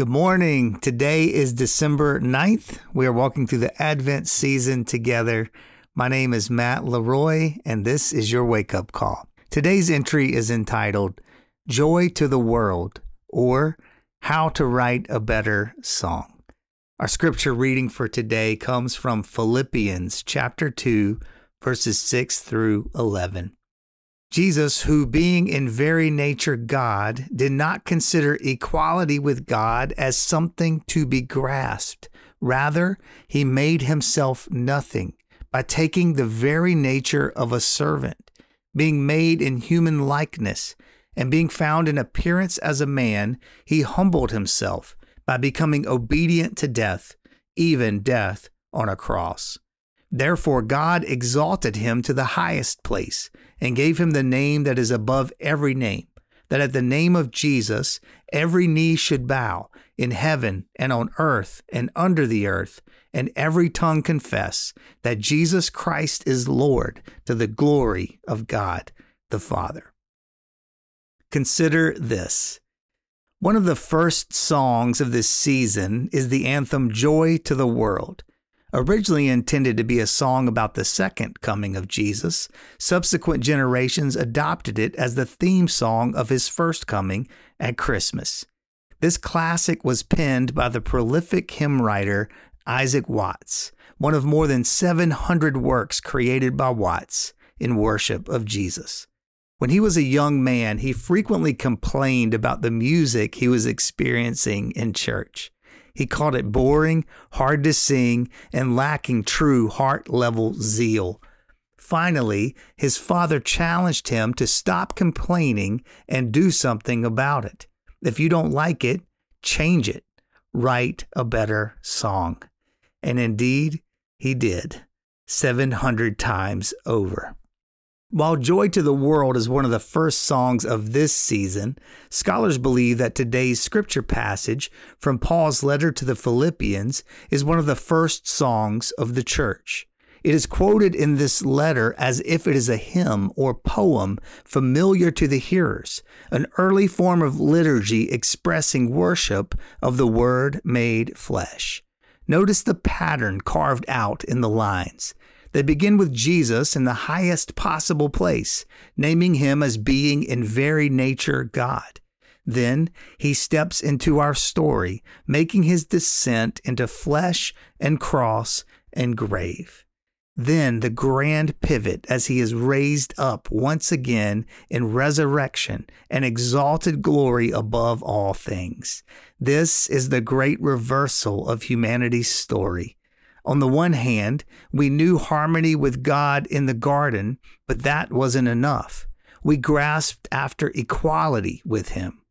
Good morning. Today is December 9th. We are walking through the Advent season together. My name is Matt Leroy, and this is your wake up call. Today's entry is entitled Joy to the World or How to Write a Better Song. Our scripture reading for today comes from Philippians chapter 2, verses 6 through 11. Jesus, who being in very nature God, did not consider equality with God as something to be grasped. Rather, he made himself nothing by taking the very nature of a servant, being made in human likeness, and being found in appearance as a man, he humbled himself by becoming obedient to death, even death on a cross. Therefore, God exalted him to the highest place and gave him the name that is above every name, that at the name of Jesus every knee should bow in heaven and on earth and under the earth, and every tongue confess that Jesus Christ is Lord to the glory of God the Father. Consider this. One of the first songs of this season is the anthem Joy to the World. Originally intended to be a song about the second coming of Jesus, subsequent generations adopted it as the theme song of his first coming at Christmas. This classic was penned by the prolific hymn writer Isaac Watts, one of more than 700 works created by Watts in worship of Jesus. When he was a young man, he frequently complained about the music he was experiencing in church. He called it boring, hard to sing, and lacking true heart level zeal. Finally, his father challenged him to stop complaining and do something about it. If you don't like it, change it. Write a better song. And indeed, he did, 700 times over. While Joy to the World is one of the first songs of this season, scholars believe that today's scripture passage from Paul's letter to the Philippians is one of the first songs of the church. It is quoted in this letter as if it is a hymn or poem familiar to the hearers, an early form of liturgy expressing worship of the Word made flesh. Notice the pattern carved out in the lines. They begin with Jesus in the highest possible place, naming him as being in very nature God. Then he steps into our story, making his descent into flesh and cross and grave. Then the grand pivot as he is raised up once again in resurrection and exalted glory above all things. This is the great reversal of humanity's story. On the one hand, we knew harmony with God in the garden, but that wasn't enough. We grasped after equality with Him.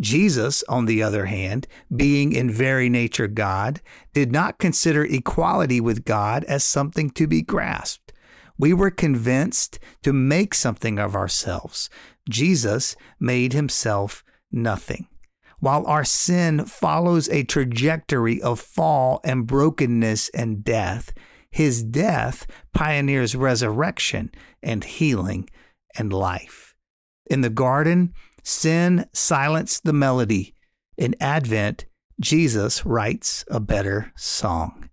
Jesus, on the other hand, being in very nature God, did not consider equality with God as something to be grasped. We were convinced to make something of ourselves. Jesus made himself nothing. While our sin follows a trajectory of fall and brokenness and death, his death pioneers resurrection and healing and life. In the garden, sin silenced the melody. In Advent, Jesus writes a better song,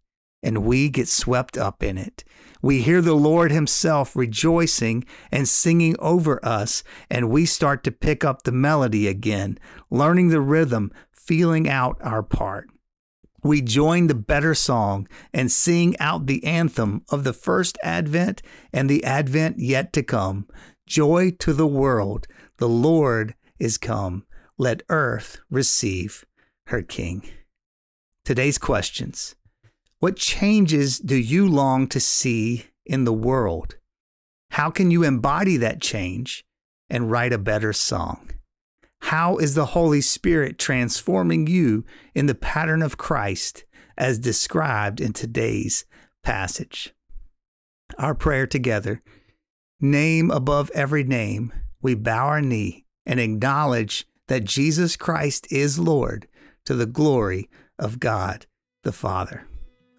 and we get swept up in it. We hear the Lord Himself rejoicing and singing over us, and we start to pick up the melody again, learning the rhythm, feeling out our part. We join the better song and sing out the anthem of the first Advent and the Advent yet to come. Joy to the world, the Lord is come. Let earth receive her King. Today's questions. What changes do you long to see in the world? How can you embody that change and write a better song? How is the Holy Spirit transforming you in the pattern of Christ as described in today's passage? Our prayer together name above every name, we bow our knee and acknowledge that Jesus Christ is Lord to the glory of God the Father.